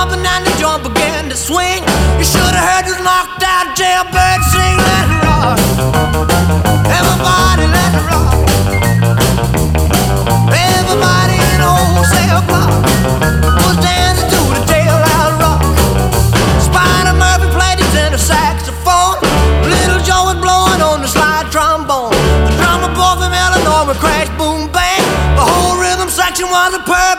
jumping and the jump began to swing. You should have heard this knocked out jailbird sing. Let it rock. Everybody, let it rock. Everybody in old whole cell block was dancing to the tail out rock. Spider Murphy played his tenor saxophone. Little Joe was blowing on the slide trombone. The drummer boy from Illinois would crash, boom, bang. The whole rhythm section was a perfect.